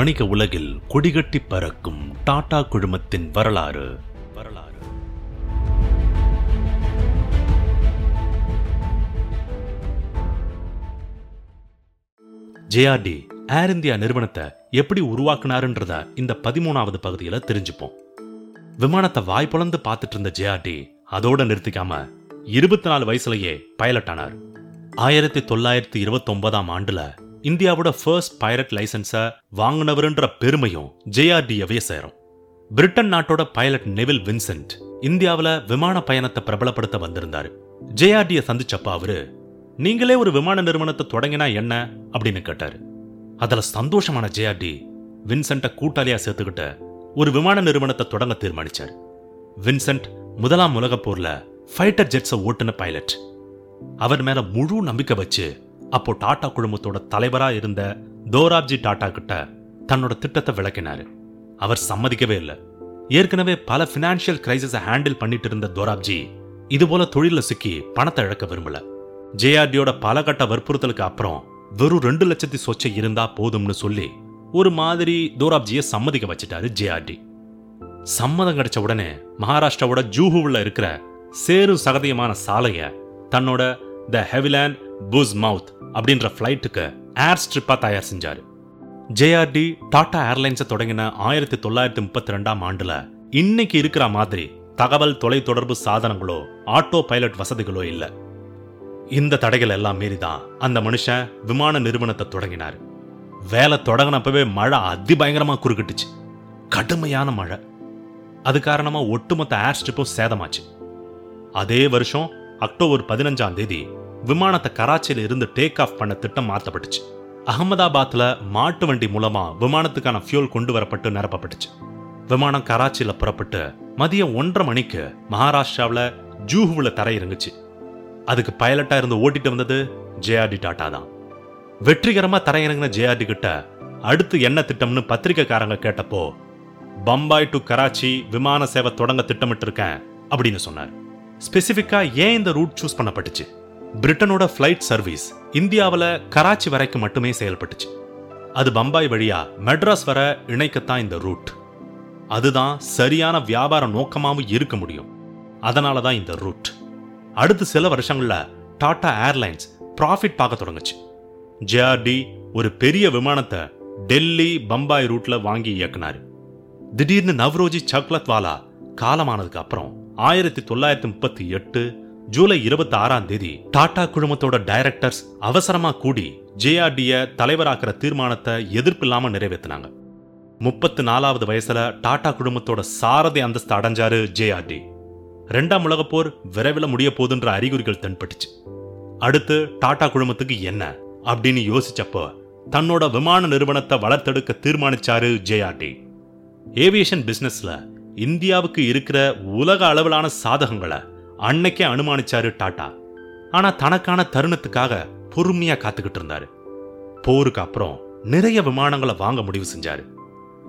வணிக உலகில் கொடிகட்டி பறக்கும் டாடா குழுமத்தின் வரலாறு. வரலாறு ஜேஆர்டி ஏர் இந்தியா நிறுவனத்தை எப்படி உருவாக்குனாருன்றத இந்த பதிமூணாவது பகுதியில தெரிஞ்சுப்போம். விமானத்தை வாய் பொளந்து பார்த்துட்டு இருந்த ஜேஆர்டி அதோட நிறுத்திக்காம இருபத்தி நாலு வயசுலயே பைலட் ஆனார். ஆயிரத்தி தொள்ளாயிரத்தி இருபத்தி ஒன்பதாம் ஆண்டுல இந்தியாவோட ஃபர்ஸ்ட் பைலட் லைசன்ஸை வாங்கினவருன்ற பெருமையும் ஜேஆர்டியவே சேரும். பிரிட்டன் நாட்டோட பைலட் நெவில் வின்சென்ட் இந்தியாவுல விமான பயணத்தை பிரபலப்படுத்த வந்திருந்தாரு. ஜேஆர்டியை சந்திச்சப்ப அவரு நீங்களே ஒரு விமான நிறுவனத்தை தொடங்கினா என்ன? அப்படின்னு கேட்டாரு. அதுல சந்தோஷமான ஜேஆர்டி வின்சென்ட்டை கூட்டாளியா சேர்த்துக்கிட்ட ஒரு விமான நிறுவனத்தை தொடங்க தீர்மானிச்சார். வின்சென்ட் முதலாம் உலகப் போர்ல ஃபைட்டர் ஜெட்ஸை ஓட்டுன பைலட் அவர் மேல முழு நம்பிக்கை வச்சு அப்போ டாடா குழுமத்தோட தலைவரா இருந்த தோராப்ஜி டாடா கிட்ட தன்னோட திட்டத்தை விளக்கினாரு. அவர் சம்மதிக்கவே இல்லை. ஏற்கனவே பல ஃபினான்ஷியல் கிரைசிஸை ஹேண்டில் பண்ணிட்டு இருந்த தோராப்ஜி இது போல தொழில சிக்கி பணத்தை இழக்க விரும்பல. ஜேஆர்டியோட பல கட்ட வற்புறுத்தலுக்கு அப்புறம் வெறும் ரெண்டு லட்சத்தி சொச்சை இருந்தா போதும்னு சொல்லி ஒரு மாதிரி தோராப்ஜியை சம்மதிக்க வச்சிட்டாரு ஜேஆர்டி. சம்மதம் கிடைச்ச உடனே மகாராஷ்டிராவோட ஜூஹுவில் இருக்கிற சேரும் சகதியமான சாலைய தன்னோட த ஹெவிலேண்ட் புஸ் மவுத் அப்படின்ற ஃப்ளைட்டுக்கு ஏர் ஸ்ட்ரிப்பா தயார் செஞ்சாரு. ஜேஆர்டி டாடா ஏர்லைன்ஸை தொடங்கின ஆயிரத்தி தொள்ளாயிரத்தி முப்பத்தி ரெண்டாம் ஆண்டுல இன்னைக்கு இருக்கிற மாதிரி தகவல் தொலைத்தொடர்பு சாதனங்களோ ஆட்டோ பைலட் வசதிகளோ இல்ல. இந்த தடைகள் எல்லாம் மீறி தான் அந்த மனுஷன் விமான நிறுவனத்தை தொடங்கினார். வேலை தொடங்கினப்பவே மழை அதிபயங்கரமா குறுக்கிட்டுச்சு. கடுமையான மழை. அது காரணமா ஒட்டுமொத்த ஏர் ஸ்ட்ரிப்பும் சேதமாச்சு. அதே வருஷம் அக்டோபர் பதினஞ்சாம் தேதி விமானத்தை கராச்சியில இருந்து டேக் ஆஃப் பண்ண திட்டம் மாத்தப்பட்டுச்சு. அகமதாபாத்ல மாட்டு வண்டி மூலமா விமானத்துக்கான ஃபியூல் கொண்டு வரப்பட்டு நிரப்பப்பட்டுச்சு. விமானம் கராச்சியில புறப்பட்டு மதியம் ஒன்றரை மணிக்கு மகாராஷ்டிராவில் ஜூஹுவில் தரையிறங்குச்சு. அதுக்கு பைலட்டா இருந்து ஓட்டிட்டு வந்தது ஜேஆர்டி டாட்டா தான். வெற்றிகரமா தரையிறங்கின ஜேஆர்டி கிட்ட அடுத்து என்ன திட்டம்னு பத்திரிக்கைக்காரங்க கேட்டப்போ பம்பாய் டு கராச்சி விமான சேவை தொடங்க திட்டமிட்டிருக்கேன் அப்படின்னு சொன்னார். ஸ்பெசிஃபிக்காக ஏன் இந்த ரூட் சூஸ் பண்ணப்பட்டுச்சு? பிரிட்டனோட ஃப்ளைட் சர்வீஸ் இந்தியாவில் கராச்சி வரைக்கும் மட்டுமே செயல்பட்டுச்சு. அது பம்பாய் வழியா மெட்ராஸ் வர இணைக்கத்தான் இந்த ரூட் அதுதான் சரியான வியாபார நோக்கமாவும் இருக்க முடியும். அதனால தான் இந்த ரூட் அடுத்து சில வருஷங்கள்ல டாடா ஏர்லைன்ஸ் ப்ராஃபிட் பார்க்க தொடங்குச்சு. ஜேஆர்டி ஒரு பெரிய விமானத்தை டெல்லி பம்பாய் ரூட்ல வாங்கி இயக்குனாரு. திடீர்னு நவ்ரோஜி சக்லத்வாலா காலமானதுக்கு அப்புறம் ஆயிரத்தி தொள்ளாயிரத்தி முப்பத்தி எட்டு ஜூலை இருபத்தி ஆறாம் தேதி டாடா குழுமத்தோட டைரக்டர்ஸ் அவசரமா கூடி ஜேஆர்டிய தலைவராக்கிற தீர்மானத்தை எதிர்ப்பில்லாம நிறைவேற்றினாங்க முப்பத்து நாலாவது வயசுல டாடா குழுமத்தோட சாரதி அந்தஸ்து அடைஞ்சாரு ஜேஆர்டி. ரெண்டாம் உலகப் போர் விரைவில் முடிய போதுன்ற அறிகுறிகள் தென்பட்டுச்சு. அடுத்து டாடா குழுமத்துக்கு என்ன அப்படின்னு யோசிச்சப்போ தன்னோட விமான நிறுவனத்தை வளர்த்தெடுக்க தீர்மானிச்சாரு ஜேஆர்டி. ஏவியேஷன் பிசினஸ்ல இந்தியாவுக்கு இருக்கிற உலக அளவிலான சாதகங்களை அன்னைக்கே அனுமானிச்சாரு டாட்டா. ஆனா தனக்கான தருணத்துக்காக பொறுமையா காத்துக்கிட்டு இருந்தாரு. போருக்கு அப்புறம் நிறைய விமானங்களை வாங்க முடிவு செஞ்சாரு.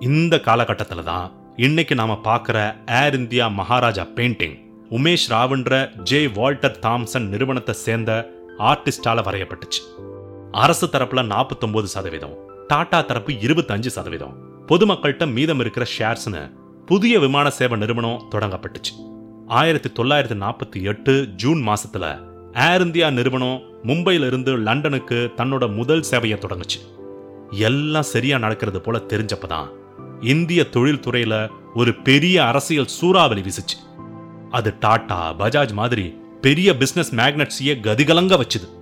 இந்த காலகட்டத்தில் தான் இன்னைக்கு நாம பார்க்குற Air India Maharaja painting Umesh ராவுன்ற J Walter Thompson நிறுவனத்தை சேர்ந்த ஆர்டிஸ்டால வரையப்பட்டுச்சு. அரசு தரப்புல 49% சதவீதம் டாடா தரப்பு 25% சதவீதம். பொதுமக்கள்கிட்ட மீதம் இருக்கிற ஷேர்ஸ்னு புதிய விமான சேவை நிறுவனம் தொடங்கப்பட்டுச்சு. ஆயிரத்தி தொள்ளாயிரத்தி நாற்பத்தி எட்டு ஜூன் மாசத்துல ஏர் இந்தியா நிறுவனம் மும்பையில இருந்து லண்டனுக்கு தன்னோட முதல் சேவையை தொடங்குச்சு. எல்லாம் சரியா நடக்கிறது போல தெரிஞ்சப்பதான் இந்திய தொழில்துறையில ஒரு பெரிய அரசியல் சூறாவளி வீசுச்சு. அது டாடா பஜாஜ் மாதிரி பெரிய பிசினஸ் மேக்னட்ஸையே கதிகலங்க வச்சுது.